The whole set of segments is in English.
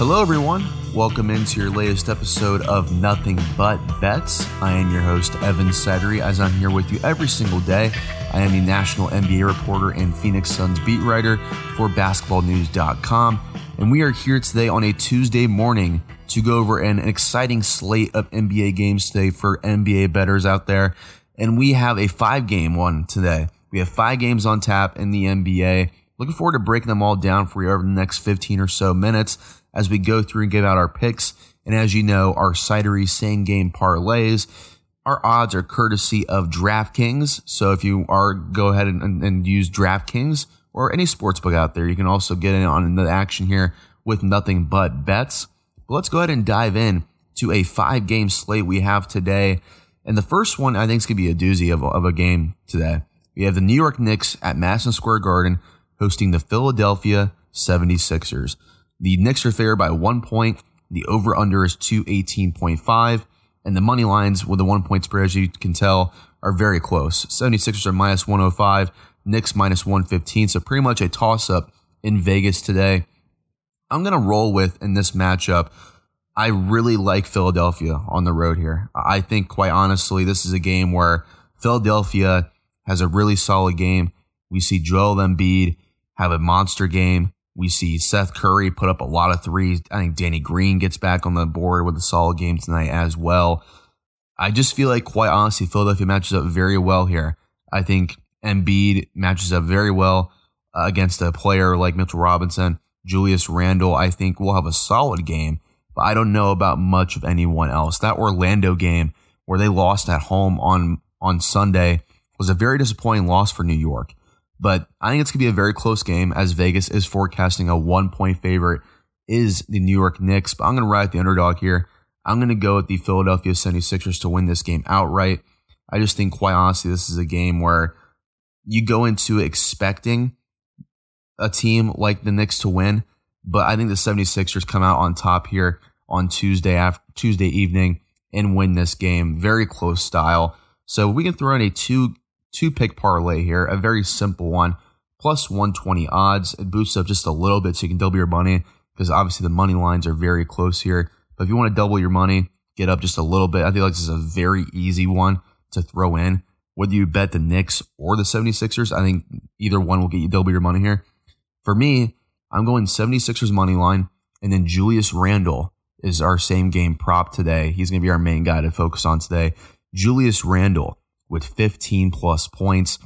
Hello, everyone. Welcome into your latest episode of Nothing But Bets. I am your host, Evan Sidery, as I'm here with you every single day. I am the national NBA reporter and Phoenix Suns beat writer for basketballnews.com. And we are here today on a Tuesday morning to go over an exciting slate of NBA games today for NBA bettors out there. And we have a five game one today. We have five games on tap in the NBA. Looking forward to breaking them all down for you over the next 15 or so minutes as we go through and give out our picks. And as you know, our Sidery same game parlays. Our odds are courtesy of DraftKings. So if you are, go ahead and, and, and use DraftKings or any sports book out there, you can also get in on the action here with nothing but bets. But let's go ahead and dive in to a five game slate we have today. And the first one I think is going to be a doozy of, of a game today. We have the New York Knicks at Madison Square Garden hosting the Philadelphia 76ers. The Knicks are favored by one point. The over under is 218.5. And the money lines with the one point spread, as you can tell, are very close. 76ers are minus 105, Knicks minus 115. So pretty much a toss up in Vegas today. I'm going to roll with in this matchup. I really like Philadelphia on the road here. I think, quite honestly, this is a game where Philadelphia has a really solid game. We see Joel Embiid have a monster game. We see Seth Curry put up a lot of threes. I think Danny Green gets back on the board with a solid game tonight as well. I just feel like, quite honestly, Philadelphia matches up very well here. I think Embiid matches up very well uh, against a player like Mitchell Robinson. Julius Randle, I think, will have a solid game, but I don't know about much of anyone else. That Orlando game where they lost at home on, on Sunday was a very disappointing loss for New York. But I think it's going to be a very close game as Vegas is forecasting a one point favorite is the New York Knicks. But I'm going to ride the underdog here. I'm going to go with the Philadelphia 76ers to win this game outright. I just think, quite honestly, this is a game where you go into expecting a team like the Knicks to win, but I think the 76ers come out on top here on Tuesday after Tuesday evening and win this game. Very close style. So we can throw in a two two pick parlay here, a very simple one, plus 120 odds. It boosts up just a little bit so you can double your money because obviously the money lines are very close here. But if you want to double your money, get up just a little bit. I feel like this is a very easy one to throw in. Whether you bet the Knicks or the 76ers, I think either one will get you double your money here. For me, I'm going 76ers money line, and then Julius Randle is our same game prop today. He's going to be our main guy to focus on today. Julius Randle with 15 plus points.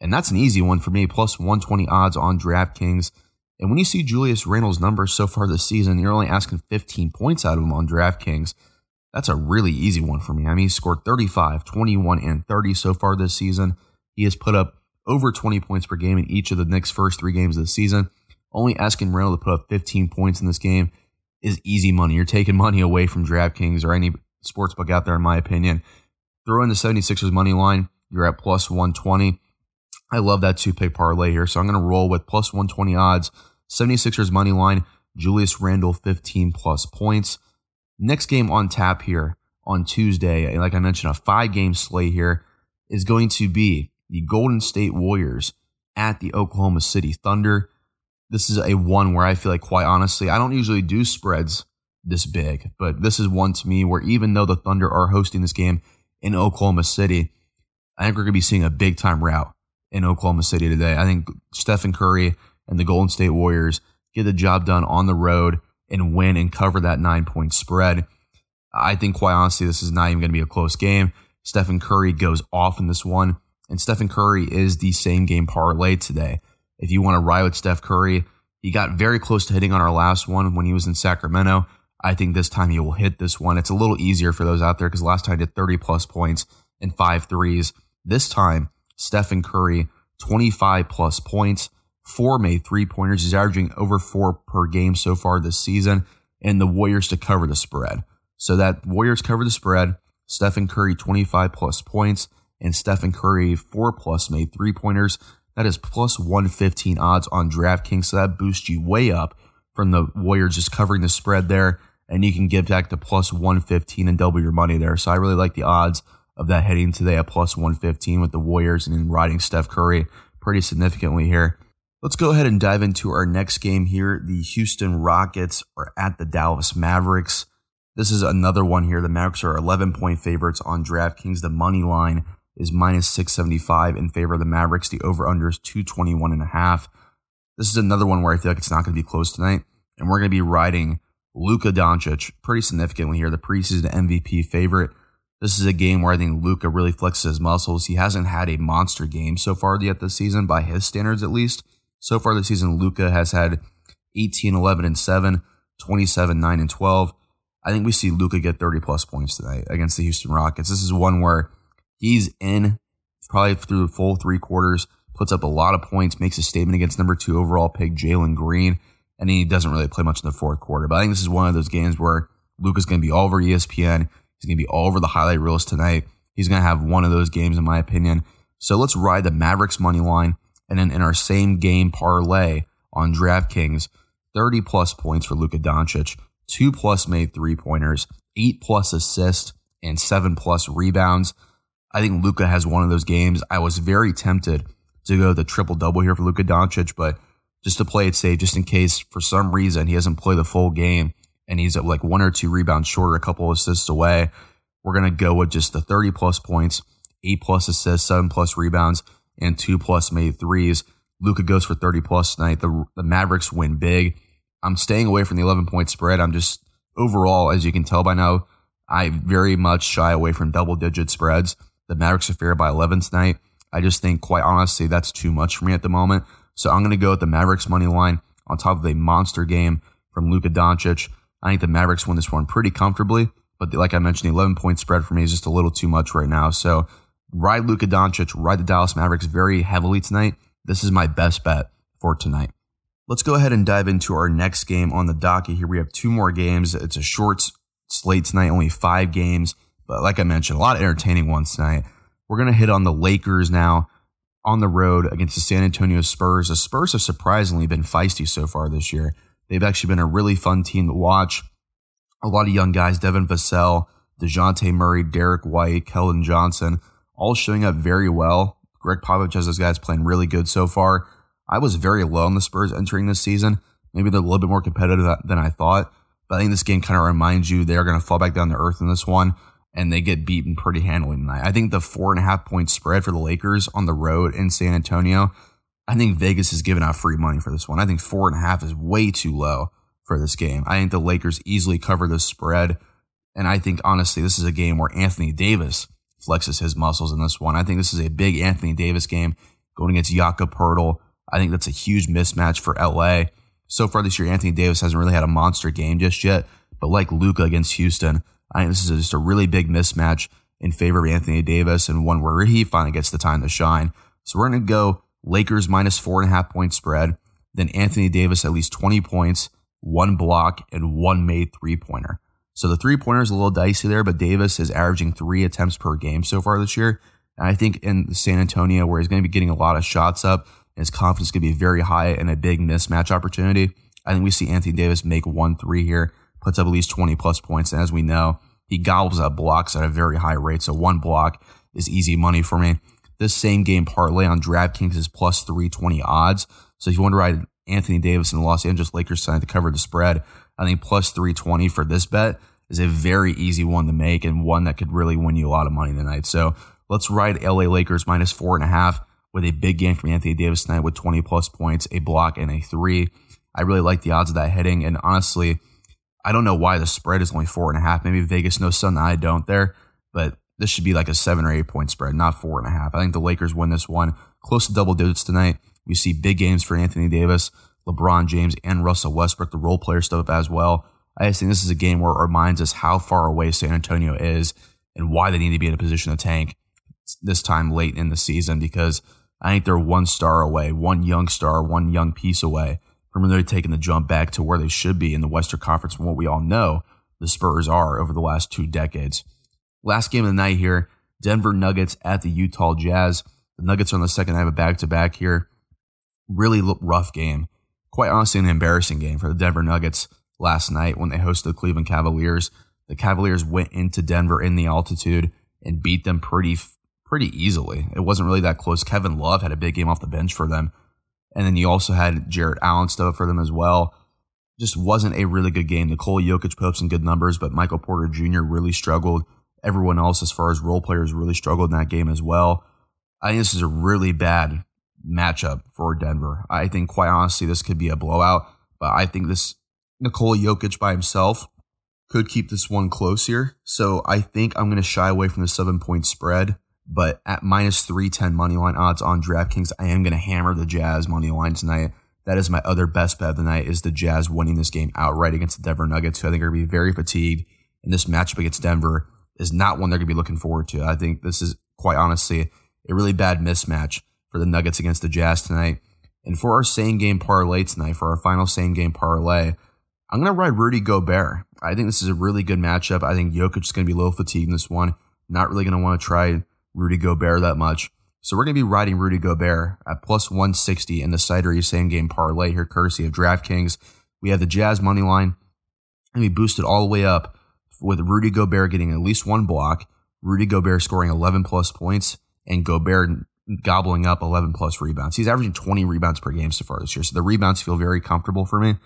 And that's an easy one for me, plus 120 odds on DraftKings. And when you see Julius Randle's numbers so far this season, you're only asking 15 points out of him on DraftKings. That's a really easy one for me. I mean, he scored 35, 21, and 30 so far this season. He has put up over 20 points per game in each of the next first three games of the season. Only asking Randle to put up 15 points in this game is easy money. You're taking money away from DraftKings or any sportsbook out there, in my opinion. Throw in the 76ers money line. You're at plus 120. I love that two pick parlay here. So I'm going to roll with plus 120 odds. 76ers money line. Julius Randle 15 plus points. Next game on tap here on Tuesday, like I mentioned, a five game slate here is going to be the Golden State Warriors at the Oklahoma City Thunder. This is a one where I feel like, quite honestly, I don't usually do spreads this big, but this is one to me where even though the Thunder are hosting this game, in Oklahoma City, I think we're going to be seeing a big time route in Oklahoma City today. I think Stephen Curry and the Golden State Warriors get the job done on the road and win and cover that nine point spread. I think, quite honestly, this is not even going to be a close game. Stephen Curry goes off in this one, and Stephen Curry is the same game parlay today. If you want to ride with Steph Curry, he got very close to hitting on our last one when he was in Sacramento. I think this time he will hit this one. It's a little easier for those out there because last time he did 30 plus points and five threes. This time, Stephen Curry, 25 plus points, four made three pointers. He's averaging over four per game so far this season, and the Warriors to cover the spread. So that Warriors cover the spread. Stephen Curry, 25 plus points, and Stephen Curry, four plus made three pointers. That is plus 115 odds on DraftKings. So that boosts you way up from the Warriors just covering the spread there and you can give back to plus 115 and double your money there. So I really like the odds of that heading today at plus 115 with the Warriors and riding Steph Curry pretty significantly here. Let's go ahead and dive into our next game here. The Houston Rockets are at the Dallas Mavericks. This is another one here. The Mavericks are 11 point favorites on DraftKings. The money line is minus 675 in favor of the Mavericks. The over under is 221 and a half. This is another one where I feel like it's not going to be close tonight. And we're going to be riding Luka Doncic pretty significantly here, the preseason MVP favorite. This is a game where I think Luka really flexes his muscles. He hasn't had a monster game so far yet this season, by his standards at least. So far this season, Luka has had 18, 11, and 7, 27, 9, and 12. I think we see Luka get 30 plus points tonight against the Houston Rockets. This is one where he's in probably through the full three quarters, puts up a lot of points, makes a statement against number two overall pick Jalen Green, and he doesn't really play much in the fourth quarter. But I think this is one of those games where Luka's going to be all over ESPN. He's going to be all over the highlight reels tonight. He's going to have one of those games, in my opinion. So let's ride the Mavericks money line. And then in our same game parlay on DraftKings, 30 plus points for Luka Doncic, two plus made three pointers, eight plus assists, and seven plus rebounds. I think Luka has one of those games. I was very tempted to go the triple double here for Luka Doncic, but just to play it safe, just in case for some reason he doesn't play the full game and he's at like one or two rebounds shorter, a couple assists away, we're going to go with just the 30 plus points, eight plus assists, seven plus rebounds, and two plus made threes. Luka goes for 30 plus tonight. The, the Mavericks win big. I'm staying away from the 11 point spread. I'm just overall, as you can tell by now, I very much shy away from double digit spreads. The Mavericks are fair by 11 tonight. I just think, quite honestly, that's too much for me at the moment. So I'm going to go with the Mavericks money line on top of a monster game from Luka Doncic. I think the Mavericks win this one pretty comfortably, but like I mentioned, the 11 point spread for me is just a little too much right now. So ride Luka Doncic, ride the Dallas Mavericks very heavily tonight. This is my best bet for tonight. Let's go ahead and dive into our next game on the docket. Here we have two more games. It's a short slate tonight, only five games, but like I mentioned, a lot of entertaining ones tonight. We're going to hit on the Lakers now on the road against the San Antonio Spurs. The Spurs have surprisingly been feisty so far this year. They've actually been a really fun team to watch. A lot of young guys, Devin Vassell, Dejounte Murray, Derrick White, Keldon Johnson, all showing up very well. Gregg Popovich has those guys playing really good so far. I was very low on the Spurs entering this season. Maybe they're a little bit more competitive than I thought. But I think this game kind of reminds you they're going to fall back down to earth in this one, and they get beaten pretty handily tonight. I think the four and a half point spread for the Lakers on the road in San Antonio, I think Vegas is giving out free money for this one. I think four and a half is way too low for this game. I think the Lakers easily cover the spread. And I think, honestly, this is a game where Anthony Davis flexes his muscles in this one. I think this is a big Anthony Davis game going against Jakob Poeltl. I think that's a huge mismatch for LA. So far this year, Anthony Davis hasn't really had a monster game just yet, but like Luka against Houston, I think this is just a really big mismatch in favor of Anthony Davis and one where he finally gets the time to shine. So we're going to go Lakers minus four and a half point spread, then Anthony Davis at least 20 points, one block, and one made three pointer. So the three pointer is a little dicey there, but Davis is averaging three attempts per game so far this year. And I think in San Antonio, where he's going to be getting a lot of shots up, his confidence is going to be very high and a big mismatch opportunity. I think we see Anthony Davis make one three here, puts up at least 20 plus points. And as we know, he gobbles up blocks at a very high rate. So one block is easy money for me. This same game parlay on DraftKings is plus 320 odds. So if you want to ride Anthony Davis and the Los Angeles Lakers tonight to cover the spread, I think plus 320 for this bet is a very easy one to make and one that could really win you a lot of money tonight. So let's ride LA Lakers minus four and a half with a big game from Anthony Davis tonight with 20 plus points, a block, and a three. I really like the odds of that hitting. And honestly, I don't know why the spread is only four and a half. Maybe Vegas knows something I don't there, but this should be like a seven or eight point spread, not four and a half. I think the Lakers win this one close to double digits tonight. We see big games for Anthony Davis, LeBron James, and Russell Westbrook. The role player stuff as well. I just think this is a game where it reminds us how far away San Antonio is and why they need to be in a position to tank this time late in the season because I think they're one star away, one young star, one young piece away really taking the jump back to where they should be in the Western Conference from what we all know the Spurs are over the last two decades. Last game of the night here Denver Nuggets at the Utah Jazz. The Nuggets are on the second night of a back to back here. Really rough game. Quite honestly, an embarrassing game for the Denver Nuggets last night when they hosted the Cleveland Cavaliers. The Cavaliers went into Denver in the altitude and beat them pretty pretty easily. It wasn't really that close. Kevin Love had a big game off the bench for them. And then you also had Jarrett Allen stuff for them as well. Just wasn't a really good game. Nikola Jokic put up some good numbers, but Michael Porter Jr. really struggled. Everyone else, as far as role players, really struggled in that game as well. I think this is a really bad matchup for Denver. I think, quite honestly, this could be a blowout, but I think this Nikola Jokic by himself could keep this one close here. So I think I'm going to shy away from the seven point spread. But at minus 310 money line odds on DraftKings, I am going to hammer the Jazz money line tonight. That is my other best bet of the night is the Jazz winning this game outright against the Denver Nuggets, who I think are going to be very fatigued. And this matchup against Denver is not one they're going to be looking forward to. I think this is quite honestly a really bad mismatch for the Nuggets against the Jazz tonight. And for our same game parlay tonight, for our final same game parlay, I'm going to ride Rudy Gobert. I think this is a really good matchup. I think Jokic is going to be a little fatigued in this one. Not really going to want to try Rudy Gobert that much. So we're going to be riding Rudy Gobert at plus 160 in the Sidery same game parlay here, courtesy of DraftKings. We have the Jazz money line, and we boosted all the way up with Rudy Gobert getting at least one block, Rudy Gobert scoring 11 plus points, and Gobert gobbling up 11 plus rebounds. He's averaging 20 rebounds per game so far this year. So the rebounds feel very comfortable for me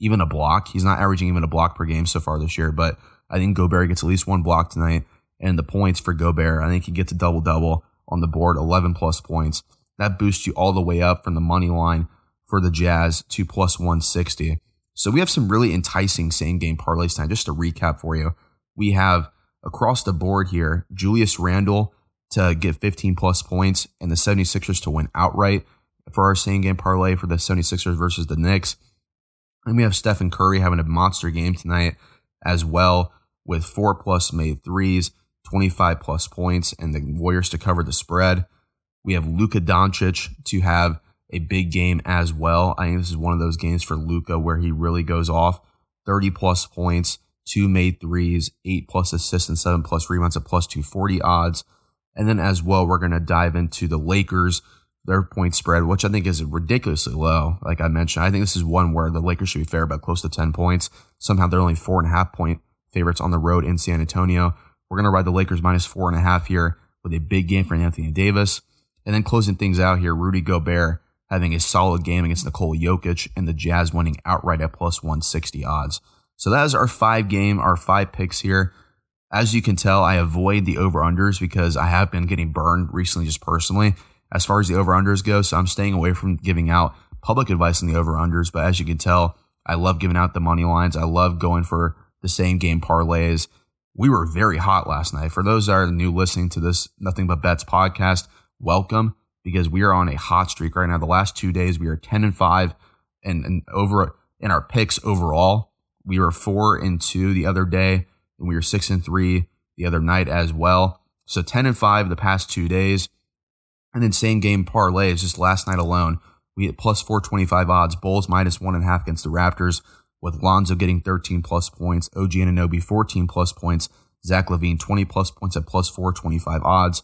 even a block. He's not averaging even a block per game so far this year, but I think Gobert gets at least one block tonight. And the points for Gobert, I think he gets a double double on the board, 11 plus points. That boosts you all the way up from the money line for the Jazz to plus 160. So we have some really enticing same game parlays tonight. Just to recap for you, we have across the board here Julius Randle to get 15 plus points and the 76ers to win outright for our same game parlay for the 76ers versus the Knicks. And we have Stephen Curry having a monster game tonight as well with four plus made threes, 25 plus points, and the Warriors to cover the spread. We have Luka Doncic to have a big game as well. I think this is one of those games for Luka where he really goes off 30 plus points, two made threes, eight plus assists, and seven plus rebounds at plus 240 odds. And then as well, we're going to dive into the Lakers their point spread, which I think is ridiculously low. Like I mentioned, I think this is one where the Lakers should be fair about close to 10 points. Somehow they're only four and a half point favorites on the road in San Antonio. We're going to ride the Lakers minus four and a half here with a big game for Anthony Davis. And then closing things out here, Rudy Gobert having a solid game against Nikola Jokic and the Jazz winning outright at plus 160 odds. So that is our five game, our five picks here. As you can tell, I avoid the over unders because I have been getting burned recently just personally as far as the over unders go. So I'm staying away from giving out public advice on the over unders. But as you can tell, I love giving out the money lines. I love going for the same game parlays. We were very hot last night. For those that are new listening to this Nothing But Bets podcast, welcome because we are on a hot streak right now. The last two days, we are 10 and 5 and, and over in our picks overall. We were 4 and 2 the other day, and we were 6 and 3 the other night as well. So 10 and 5 the past two days. And then same game parlays just last night alone. We hit plus 425 odds. Bulls minus one and a half against the Raptors, with Lonzo getting 13 plus points, OG Anunoby 14 plus points, Zach LaVine 20 plus points at plus 425 odds.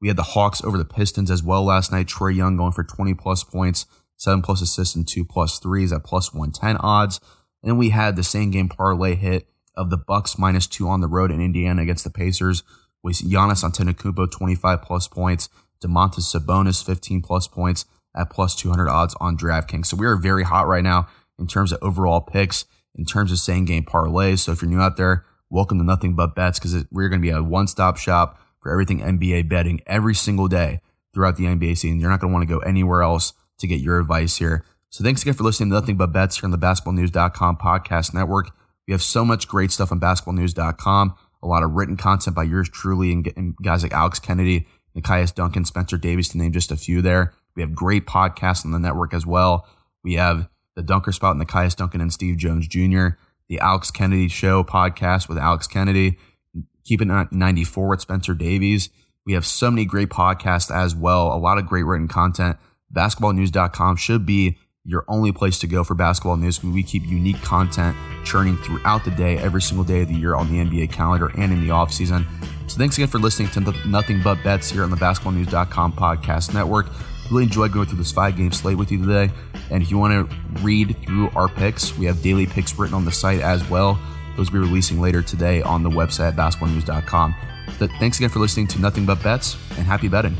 We had the Hawks over the Pistons as well last night. Trae Young going for 20 plus points, seven plus assists, and two plus threes at plus 110 odds. And we had the same game parlay hit of the Bucks minus two on the road in Indiana against the Pacers with Giannis Antetokounmpo 25 plus points, Domantas Sabonis, 15 plus points at plus 200 odds on DraftKings. So we are very hot right now in terms of overall picks, in terms of same game parlays. So if you're new out there, welcome to Nothing But Bets because we're going to be a one stop shop for everything NBA betting every single day throughout the NBA season. You're not going to want to go anywhere else to get your advice here. So thanks again for listening to Nothing But Bets here on the basketballnews.com podcast network. We have so much great stuff on basketballnews.com, a lot of written content by yours truly and, guys like Alex Kennedy Nekias Duncan, Spencer Davies, to name just a few there. We have great podcasts on the network as well. We have the Dunker Spot, Nekias Duncan and Steve Jones Jr., the Alex Kennedy Show podcast with Alex Kennedy, Keep It 94 with Spencer Davies. We have so many great podcasts as well, a lot of great written content. Basketballnews.com should be your only place to go for basketball news. We keep unique content churning throughout the day, every single day of the year on the NBA calendar and in the offseason. So thanks again for listening to Nothing But Bets here on the basketballnews.com podcast network. Really enjoyed going through this five game slate with you today. And if you want to read through our picks, we have daily picks written on the site as well. Those will be releasing later today on the website basketballnews.com. But thanks again for listening to Nothing But Bets and happy betting.